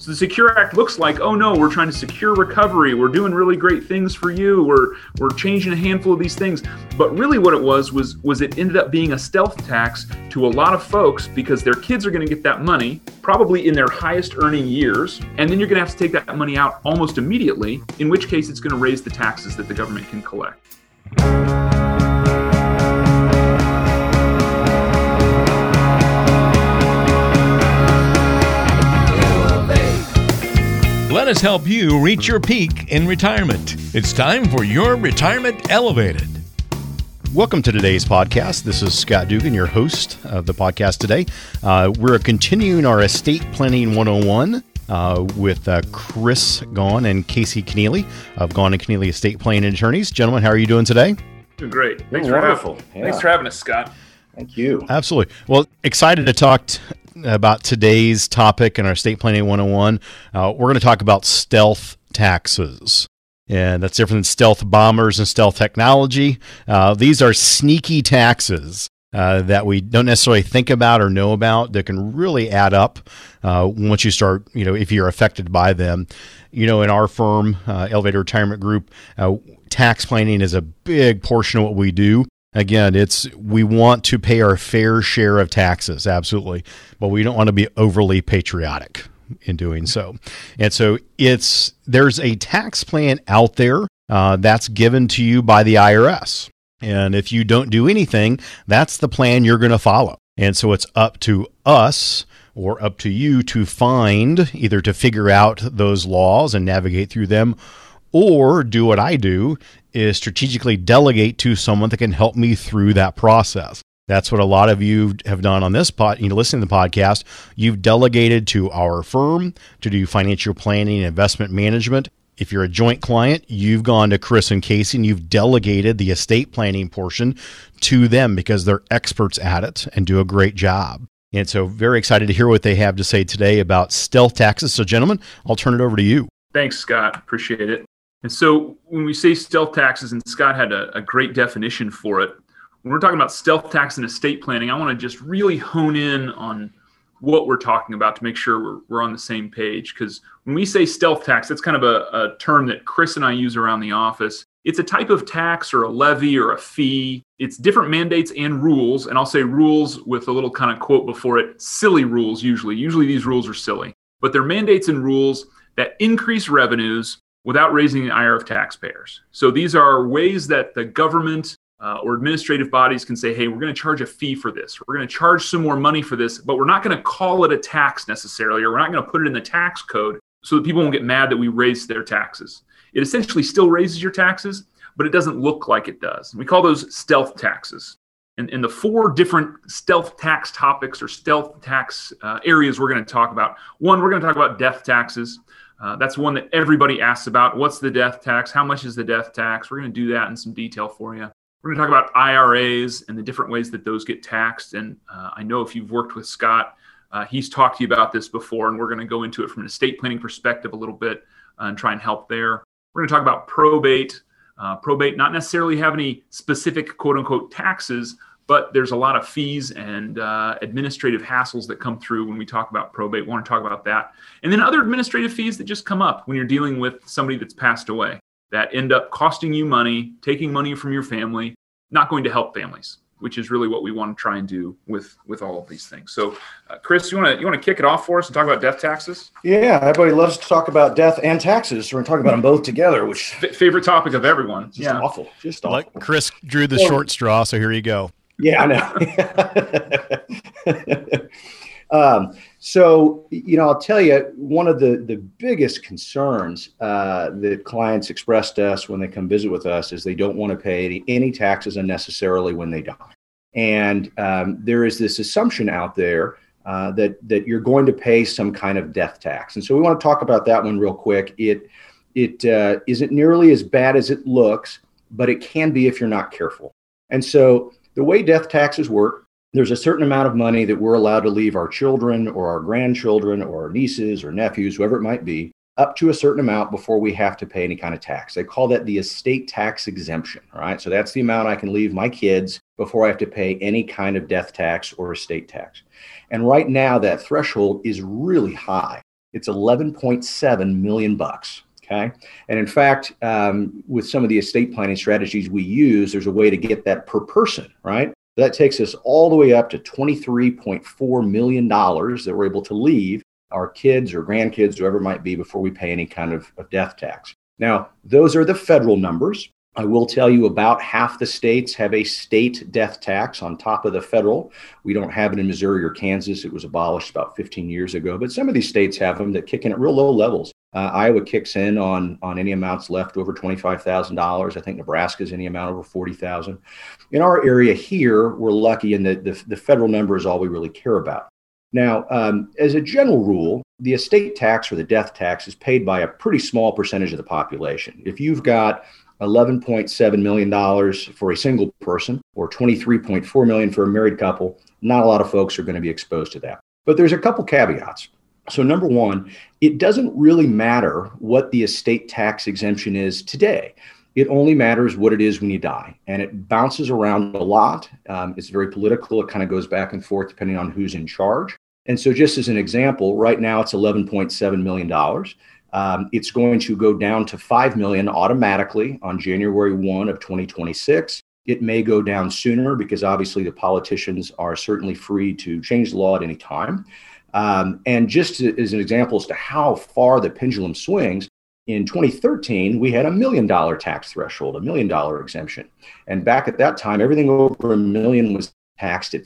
So the Secure Act looks like, oh no, we're trying to secure recovery. We're doing really great things for you. We're we're changing a handful of these things. But really what it was was was it ended up being a stealth tax to a lot of folks because their kids are going to get that money probably in their highest earning years, and then you're going to have to take that money out almost immediately, in which case it's going to raise the taxes that the government can collect. Us help you reach your peak in retirement. It's time for your Retirement Elevated. Welcome to today's podcast. This is Scott Dugan, your host of the podcast today. Uh, we're continuing our estate planning 101 uh, with uh, Chris Gaughan and Casey Keneally of Gaughan and Keneally Estate Planning Attorneys. Gentlemen, how are you doing today? Doing great. Thanks Doing for wonderful. having, Yeah. Thanks for having us, Scott. Thank you. Absolutely. Well, excited to talk t- about today's topic in our estate planning 101. Uh, we're going to talk about stealth taxes. And that's different than stealth bombers and stealth technology. Uh, these are sneaky taxes uh, that we don't necessarily think about or know about that can really add up uh, once you start, you know, if you're affected by them. You know, in our firm, uh, Elevated Retirement Group, uh, tax planning is a big portion of what we do. Again, it's we want to pay our fair share of taxes, absolutely, but we don't want to be overly patriotic in doing so. And so it's there's a tax plan out there uh, that's given to you by the IRS, and if you don't do anything, that's the plan you're going to follow. And so it's up to us or up to you to find either to figure out those laws and navigate through them or do what I do is strategically delegate to someone that can help me through that process. That's what a lot of you have done on this pod, you know, listening to the podcast. You've delegated to our firm to do financial planning and investment management. If you're a joint client, you've gone to Chris and Casey and you've delegated the estate planning portion to them because they're experts at it and do a great job. And so, very excited to hear what they have to say today about stealth taxes. So, gentlemen, I'll turn it over to you. Thanks, Scott. Appreciate it. And so when we say stealth taxes, and Scott had a, a great definition for it, when we're talking about stealth tax and estate planning, I want to just really hone in on what we're talking about to make sure we're, we're on the same page. Because when we say stealth tax, that's kind of a, a term that Chris and I use around the office. It's a type of tax or a levy or a fee. It's different mandates and rules. And I'll say rules with a little kind of quote before it silly rules, usually. Usually these rules are silly, but they're mandates and rules that increase revenues without raising the ire of taxpayers. So these are ways that the government uh, or administrative bodies can say, hey, we're going to charge a fee for this. We're going to charge some more money for this, but we're not going to call it a tax necessarily, or we're not going to put it in the tax code so that people won't get mad that we raise their taxes. It essentially still raises your taxes, but it doesn't look like it does. We call those stealth taxes. And, and the four different stealth tax topics or stealth tax uh, areas we're going to talk about one, we're going to talk about death taxes. Uh, that's one that everybody asks about. What's the death tax? How much is the death tax? We're going to do that in some detail for you. We're going to talk about IRAs and the different ways that those get taxed. And uh, I know if you've worked with Scott, uh, he's talked to you about this before, and we're going to go into it from an estate planning perspective a little bit uh, and try and help there. We're going to talk about probate. Uh, probate not necessarily have any specific quote unquote taxes, but there's a lot of fees and uh, administrative hassles that come through when we talk about probate. We want to talk about that. And then other administrative fees that just come up when you're dealing with somebody that's passed away that end up costing you money, taking money from your family, not going to help families, which is really what we want to try and do with with all of these things. So, uh, Chris, you want to you want to kick it off for us and talk about death taxes? Yeah, everybody loves to talk about death and taxes. So we're going to talk about them both together, which F- favorite topic of everyone. just Yeah. awful. Just awful. Like Chris drew the short straw, so here you go. Yeah, I know. um, so, you know, I'll tell you, one of the, the biggest concerns uh, that clients express to us when they come visit with us is they don't want to pay any, any taxes unnecessarily when they die. And um, there is this assumption out there uh, that that you're going to pay some kind of death tax, and so we want to talk about that one real quick. It it uh, isn't nearly as bad as it looks, but it can be if you're not careful. And so the way death taxes work, there's a certain amount of money that we're allowed to leave our children or our grandchildren or our nieces or nephews, whoever it might be, up to a certain amount before we have to pay any kind of tax. They call that the estate tax exemption. Right. So that's the amount I can leave my kids before I have to pay any kind of death tax or estate tax. And right now, that threshold is really high. It's 11.7 million bucks. Okay. And in fact, um, with some of the estate planning strategies we use, there's a way to get that per person, right? That takes us all the way up to $23.4 million that we're able to leave our kids or grandkids, whoever it might be, before we pay any kind of, of death tax. Now, those are the federal numbers. I will tell you about half the states have a state death tax on top of the federal. We don't have it in Missouri or Kansas. It was abolished about 15 years ago, but some of these states have them that kick in at real low levels. Uh, Iowa kicks in on on any amounts left over twenty five thousand dollars. I think Nebraska's any amount over forty thousand. In our area here, we're lucky in that the, the federal number is all we really care about. Now, um, as a general rule, the estate tax or the death tax is paid by a pretty small percentage of the population. If you've got $11.7 million for a single person or 23.4 million for a married couple, not a lot of folks are going to be exposed to that. But there's a couple caveats. So, number one, it doesn't really matter what the estate tax exemption is today. It only matters what it is when you die. And it bounces around a lot. Um, it's very political. It kind of goes back and forth depending on who's in charge. And so, just as an example, right now it's $11.7 million. Um, it's going to go down to 5 million automatically on January 1 of 2026. It may go down sooner because obviously the politicians are certainly free to change the law at any time. Um, and just as an example as to how far the pendulum swings, in 2013, we had a million dollar tax threshold, a million dollar exemption. And back at that time, everything over a million was taxed at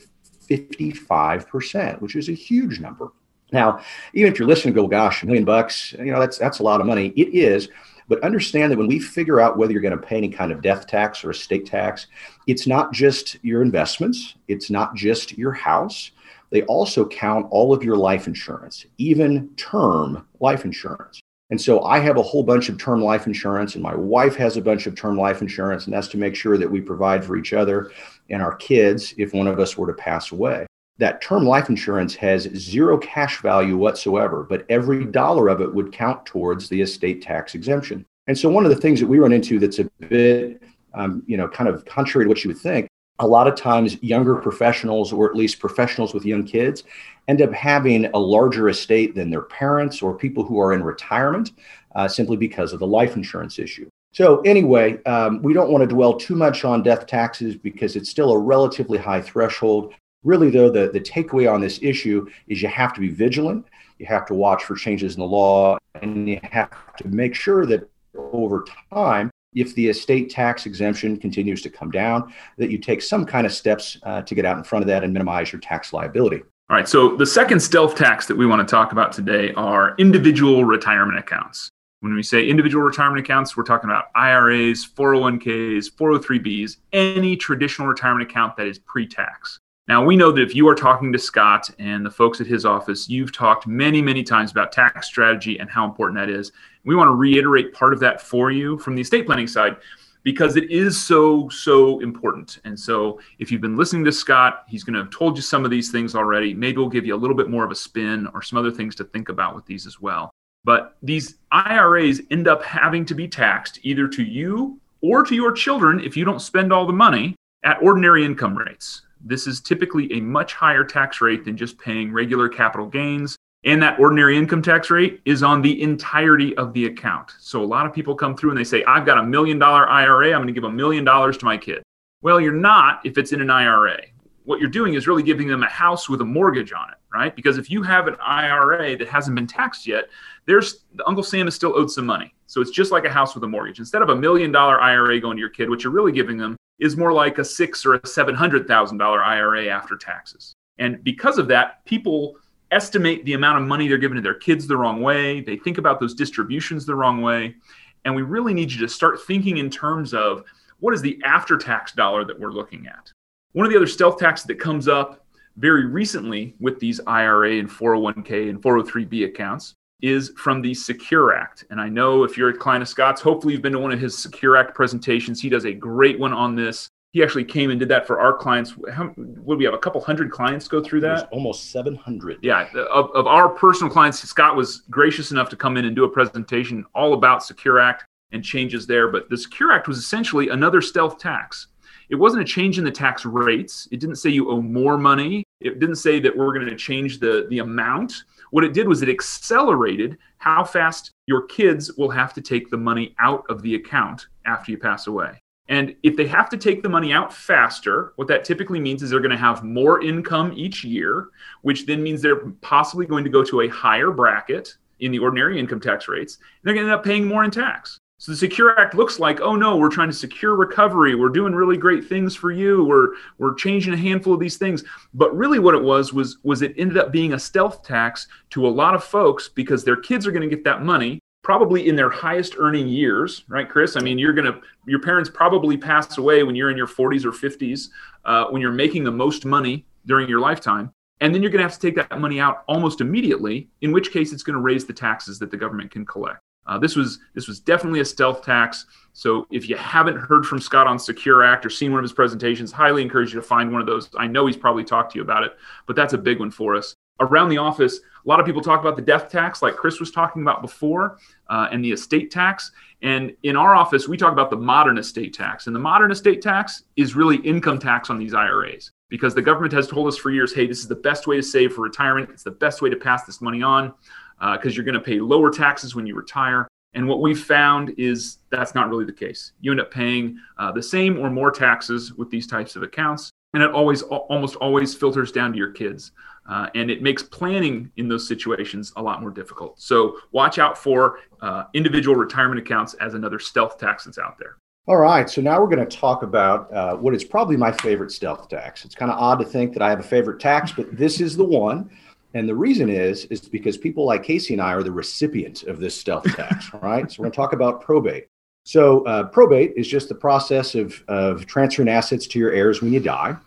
55%, which is a huge number. Now, even if you're listening, go, gosh, a million bucks, you know, that's that's a lot of money. It is, but understand that when we figure out whether you're going to pay any kind of death tax or estate tax, it's not just your investments, it's not just your house, they also count all of your life insurance, even term life insurance. And so I have a whole bunch of term life insurance, and my wife has a bunch of term life insurance, and that's to make sure that we provide for each other and our kids if one of us were to pass away. That term life insurance has zero cash value whatsoever, but every dollar of it would count towards the estate tax exemption. And so, one of the things that we run into that's a bit, um, you know, kind of contrary to what you would think a lot of times younger professionals or at least professionals with young kids end up having a larger estate than their parents or people who are in retirement uh, simply because of the life insurance issue. So anyway um, we don't want to dwell too much on death taxes because it's still a relatively high threshold. Really though the, the takeaway on this issue is you have to be vigilant. You have to watch for changes in the law and you have to make sure that over time if the estate tax exemption continues to come down, that you take some kind of steps uh, to get out in front of that and minimize your tax liability. All right. So the second stealth tax that we want to talk about today are individual retirement accounts. When we say individual retirement accounts, we're talking about IRAs, 401ks, 403bs, any traditional retirement account that is pre tax. Now, we know that if you are talking to Scott and the folks at his office, you've talked many, many times about tax strategy and how important that is. We want to reiterate part of that for you from the estate planning side because it is so, so important. And so, if you've been listening to Scott, he's going to have told you some of these things already. Maybe we'll give you a little bit more of a spin or some other things to think about with these as well. But these IRAs end up having to be taxed either to you or to your children if you don't spend all the money at ordinary income rates. This is typically a much higher tax rate than just paying regular capital gains. And that ordinary income tax rate is on the entirety of the account. So a lot of people come through and they say, I've got a million dollar IRA. I'm going to give a million dollars to my kid. Well, you're not if it's in an IRA. What you're doing is really giving them a house with a mortgage on it, right? Because if you have an IRA that hasn't been taxed yet, there's Uncle Sam is still owed some money. So it's just like a house with a mortgage. Instead of a million dollar IRA going to your kid, what you're really giving them is more like a six or a seven hundred thousand dollar IRA after taxes. And because of that, people estimate the amount of money they're giving to their kids the wrong way. They think about those distributions the wrong way. And we really need you to start thinking in terms of what is the after tax dollar that we're looking at. One of the other stealth taxes that comes up very recently with these IRA and 401k and 403b accounts is from the Secure Act. And I know if you're a client of Scott's, hopefully you've been to one of his Secure Act presentations. He does a great one on this. He actually came and did that for our clients. How, would we have a couple hundred clients go through that? almost 700. Yeah. Of, of our personal clients, Scott was gracious enough to come in and do a presentation all about Secure Act and changes there. But the Secure Act was essentially another stealth tax. It wasn't a change in the tax rates. It didn't say you owe more money. It didn't say that we're going to change the, the amount what it did was it accelerated how fast your kids will have to take the money out of the account after you pass away. And if they have to take the money out faster, what that typically means is they're going to have more income each year, which then means they're possibly going to go to a higher bracket in the ordinary income tax rates. And they're going to end up paying more in tax. So the Secure Act looks like, oh no, we're trying to secure recovery. We're doing really great things for you. We're we're changing a handful of these things. But really what it was was was it ended up being a stealth tax to a lot of folks because their kids are going to get that money probably in their highest earning years, right, Chris? I mean, you're going to your parents probably pass away when you're in your 40s or 50s uh, when you're making the most money during your lifetime. And then you're going to have to take that money out almost immediately, in which case it's going to raise the taxes that the government can collect. Uh, this was this was definitely a stealth tax. So if you haven't heard from Scott on Secure Act or seen one of his presentations, highly encourage you to find one of those. I know he's probably talked to you about it, but that's a big one for us. Around the office, a lot of people talk about the death tax, like Chris was talking about before, uh, and the estate tax. And in our office, we talk about the modern estate tax. And the modern estate tax is really income tax on these IRAs because the government has told us for years, hey, this is the best way to save for retirement. It's the best way to pass this money on because uh, you're going to pay lower taxes when you retire. And what we've found is that's not really the case. You end up paying uh, the same or more taxes with these types of accounts, and it always, almost always filters down to your kids. Uh, and it makes planning in those situations a lot more difficult. So watch out for uh, individual retirement accounts as another stealth tax that's out there. All right, so now we're going to talk about uh, what is probably my favorite stealth tax. It's kind of odd to think that I have a favorite tax, but this is the one. And the reason is, is because people like Casey and I are the recipients of this stealth tax, right? So we're going to talk about probate. So uh, probate is just the process of, of transferring assets to your heirs when you die,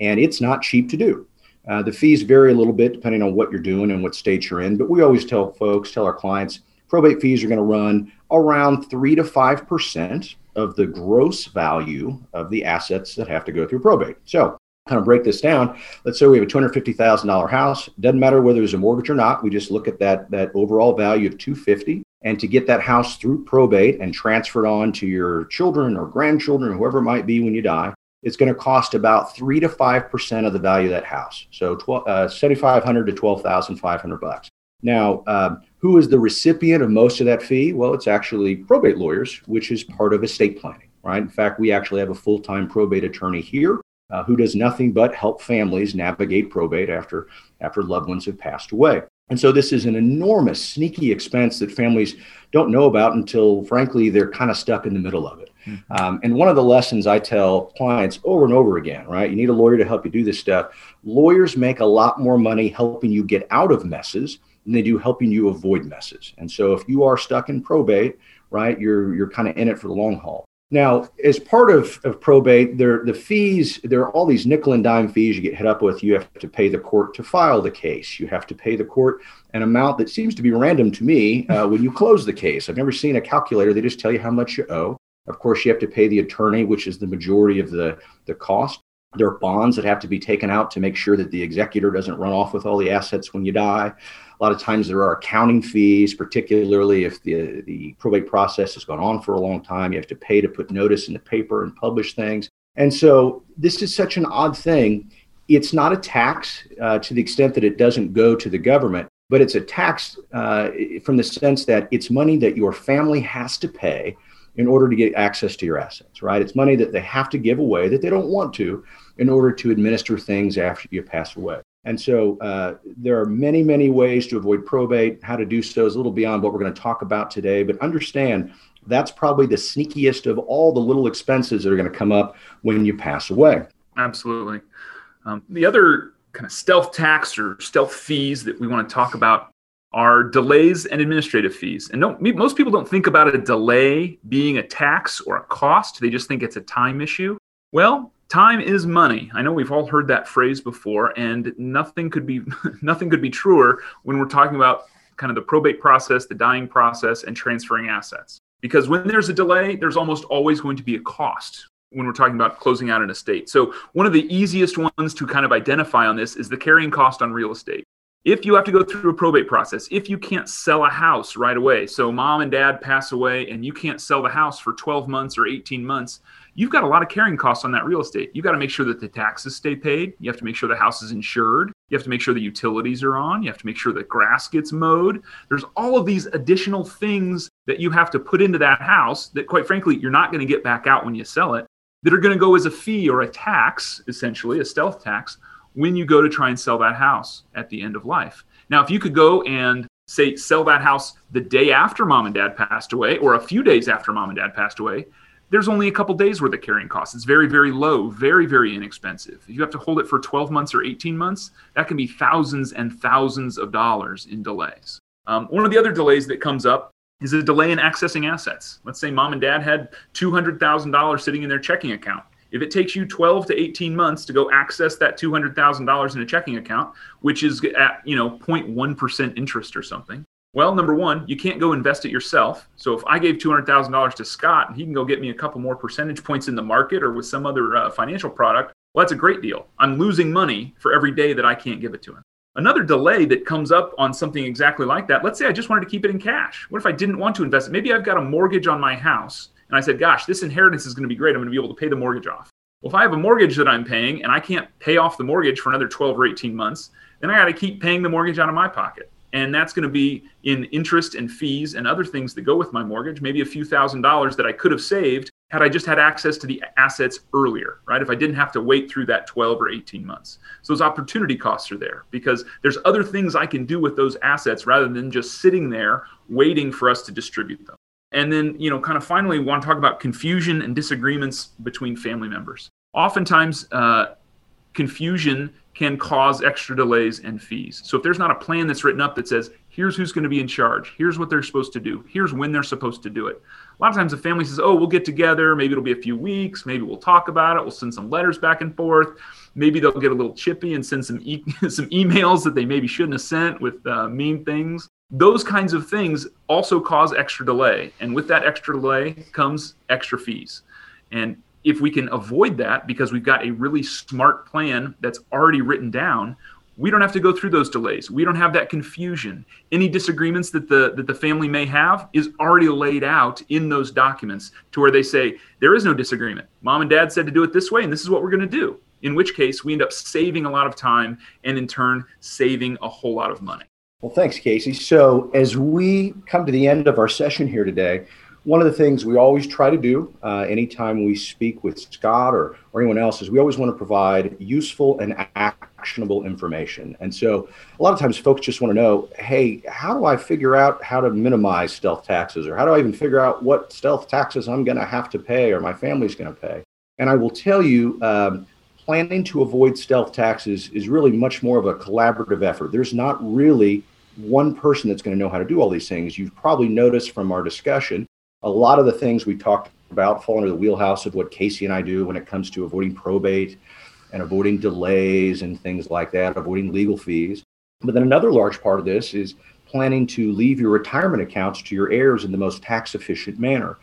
and it's not cheap to do. Uh, the fees vary a little bit depending on what you're doing and what state you're in, but we always tell folks, tell our clients, probate fees are going to run around three to five percent of the gross value of the assets that have to go through probate. So kind of break this down. Let's say we have a $250000 house. Doesn't matter whether there's a mortgage or not. We just look at that that overall value of 250 and to get that house through probate and transferred on to your children or grandchildren or whoever it might be when you die it's going to cost about 3 to 5% of the value of that house. So 12, uh, 7500 to 12500 bucks. Now uh, who is the recipient of most of that fee? Well it's actually probate lawyers which is part of estate planning right? In fact we actually have a full-time probate attorney here uh, who does nothing but help families navigate probate after after loved ones have passed away. And so this is an enormous, sneaky expense that families don't know about until, frankly, they're kind of stuck in the middle of it. Mm-hmm. Um, and one of the lessons I tell clients over and over again, right? You need a lawyer to help you do this stuff. Lawyers make a lot more money helping you get out of messes than they do helping you avoid messes. And so if you are stuck in probate, right, you're you're kind of in it for the long haul. Now, as part of, of probate, there the fees, there are all these nickel and dime fees you get hit up with. You have to pay the court to file the case. You have to pay the court an amount that seems to be random to me uh, when you close the case. I've never seen a calculator. They just tell you how much you owe. Of course, you have to pay the attorney, which is the majority of the, the cost. There are bonds that have to be taken out to make sure that the executor doesn't run off with all the assets when you die. A lot of times there are accounting fees, particularly if the, the probate process has gone on for a long time. You have to pay to put notice in the paper and publish things. And so this is such an odd thing. It's not a tax uh, to the extent that it doesn't go to the government, but it's a tax uh, from the sense that it's money that your family has to pay in order to get access to your assets, right? It's money that they have to give away that they don't want to in order to administer things after you pass away. And so uh, there are many, many ways to avoid probate. How to do so is a little beyond what we're going to talk about today, but understand that's probably the sneakiest of all the little expenses that are going to come up when you pass away. Absolutely. Um, the other kind of stealth tax or stealth fees that we want to talk about are delays and administrative fees. And most people don't think about a delay being a tax or a cost. They just think it's a time issue. Well, time is money. I know we've all heard that phrase before, and nothing could be nothing could be truer when we're talking about kind of the probate process, the dying process, and transferring assets. Because when there's a delay, there's almost always going to be a cost when we're talking about closing out an estate. So one of the easiest ones to kind of identify on this is the carrying cost on real estate. If you have to go through a probate process, if you can't sell a house right away, so mom and dad pass away and you can't sell the house for 12 months or 18 months, you've got a lot of carrying costs on that real estate. You've got to make sure that the taxes stay paid. You have to make sure the house is insured. You have to make sure the utilities are on. You have to make sure the grass gets mowed. There's all of these additional things that you have to put into that house that, quite frankly, you're not going to get back out when you sell it, that are going to go as a fee or a tax, essentially, a stealth tax, when you go to try and sell that house at the end of life. Now, if you could go and say sell that house the day after mom and dad passed away or a few days after mom and dad passed away, there's only a couple days worth of carrying costs. It's very, very low, very, very inexpensive. If you have to hold it for 12 months or 18 months, that can be thousands and thousands of dollars in delays. Um, one of the other delays that comes up is a delay in accessing assets. Let's say mom and dad had $200,000 sitting in their checking account. If it takes you 12 to 18 months to go access that $200,000 in a checking account, which is at, you know, 0.1% interest or something, well, number one, you can't go invest it yourself. So if I gave $200,000 to Scott and he can go get me a couple more percentage points in the market or with some other uh, financial product, well, that's a great deal. I'm losing money for every day that I can't give it to him. Another delay that comes up on something exactly like that, let's say I just wanted to keep it in cash. What if I didn't want to invest it? Maybe I've got a mortgage on my house and I said, gosh, this inheritance is going to be great. I'm going to be able to pay the mortgage off. Well, if I have a mortgage that I'm paying and I can't pay off the mortgage for another 12 or 18 months, then I got to keep paying the mortgage out of my pocket and that's going to be in interest and fees and other things that go with my mortgage maybe a few thousand dollars that i could have saved had i just had access to the assets earlier right? If i didn't have to wait through that 12 or 18 months. So those opportunity costs are there because there's other things i can do with those assets rather than just sitting there waiting for us to distribute them. And then you know kind of finally want to talk about confusion and disagreements between family members. Oftentimes uh, confusion can cause extra delays and fees. So if there's not a plan that's written up that says, here's who's going to be in charge, here's what they're supposed to do, here's when they're supposed to do it. A lot of times the family says, oh, we'll get together, maybe it'll be a few weeks, maybe we'll talk about it, we'll send some letters back and forth. Maybe they'll get a little chippy and send some e- some emails that they maybe shouldn't have sent with uh, mean things. Those kinds of things also cause extra delay, and with that extra delay comes extra fees. And if we can avoid that because we've got a really smart plan that's already written down, we don't have to go through those delays. We don't have that confusion. Any disagreements that the that the family may have is already laid out in those documents to where they say there is no disagreement. Mom and dad said to do it this way and this is what we're going to do. In which case we end up saving a lot of time and in turn saving a whole lot of money. Well, thanks, Casey. So, as we come to the end of our session here today, one of the things we always try to do uh, anytime we speak with Scott or, or anyone else is we always want to provide useful and actionable information. And so a lot of times folks just want to know, hey, how do I figure out how to minimize stealth taxes? Or how do I even figure out what stealth taxes I'm going to have to pay or my family's going to pay? And I will tell you, um, planning to avoid stealth taxes is really much more of a collaborative effort. There's not really one person that's going to know how to do all these things. You've probably noticed from our discussion a lot of the things we talked about fall under the wheelhouse of what Casey and I do when it comes to avoiding probate and avoiding delays and things like that, avoiding legal fees. But then another large part of this is planning to leave your retirement accounts to your heirs in the most tax efficient manner.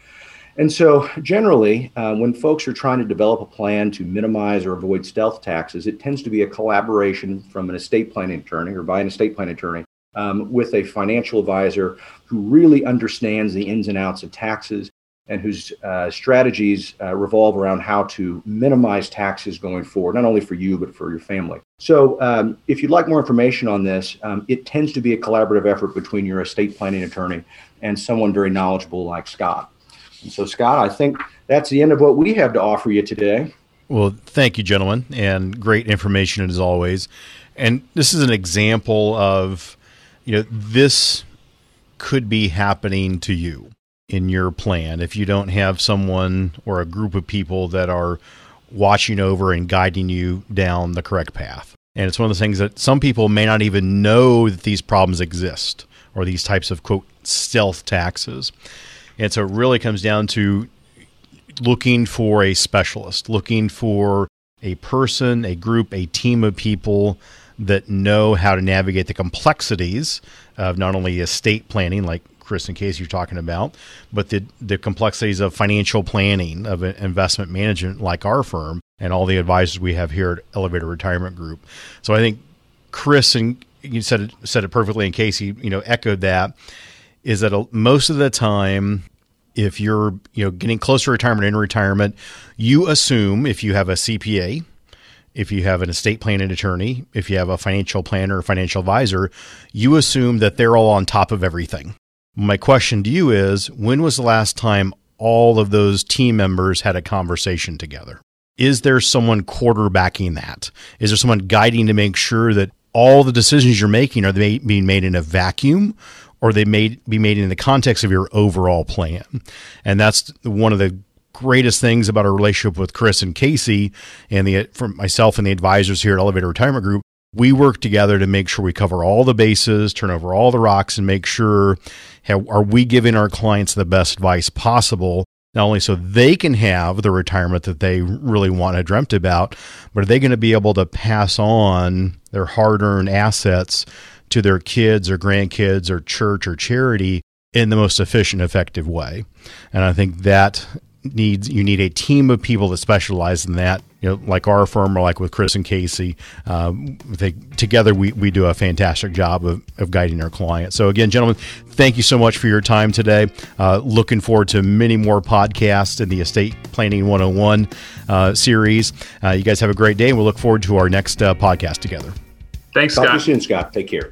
And so, generally, uh, when folks are trying to develop a plan to minimize or avoid stealth taxes, it tends to be a collaboration from an estate planning attorney or by an estate planning attorney um, with a financial advisor who really understands the ins and outs of taxes and whose uh, strategies uh, revolve around how to minimize taxes going forward, not only for you, but for your family. So, um, if you'd like more information on this, um, it tends to be a collaborative effort between your estate planning attorney and someone very knowledgeable like Scott. And so, Scott, I think that's the end of what we have to offer you today. Well, thank you, gentlemen, and great information as always. And this is an example of you know, this could be happening to you in your plan if you don't have someone or a group of people that are watching over and guiding you down the correct path. And it's one of the things that some people may not even know that these problems exist or these types of quote stealth taxes. And so it really comes down to looking for a specialist, looking for a person, a group, a team of people that know how to navigate the complexities of not only estate planning, like Chris and Casey you're talking about, but the the complexities of financial planning, of investment management, like our firm and all the advisors we have here at Elevated Retirement Group. So I think Chris and you said it, said it perfectly, and Casey, you know, echoed that. Is that most of the time if you're you know getting close to retirement in retirement, you assume if you have a CPA, if you have an estate planning attorney, if you have a financial planner or financial advisor, you assume that they're all on top of everything. My question to you is when was the last time all of those team members had a conversation together? Is there someone quarterbacking that? Is there someone guiding to make sure that all the decisions you're making are they being made in a vacuum or they may be made in the context of your overall plan? And that's one of the greatest things about our relationship with Chris and Casey and the from myself and the advisors here at Elevated Retirement Group we work together to make sure we cover all the bases, turn over all the rocks, and make sure have, are we giving our clients the best advice possible, not only so they can have the retirement that they really want to dreamt about, but are they going to be able to pass on their hard-earned assets to their kids or grandkids or church or charity in the most efficient, effective way. And I think that needs you need a team of people that specialize in that. You know, like our firm or like with Chris and Casey, um, they, together we, we do a fantastic job of, of guiding our clients. So again, gentlemen, thank you so much for your time today. Uh, looking forward to many more podcasts in the Estate Planning 101 uh, series. Uh, you guys have a great day, and we'll look forward to our next uh, podcast together. Thanks, Talk Scott. to you soon, Scott. Take care.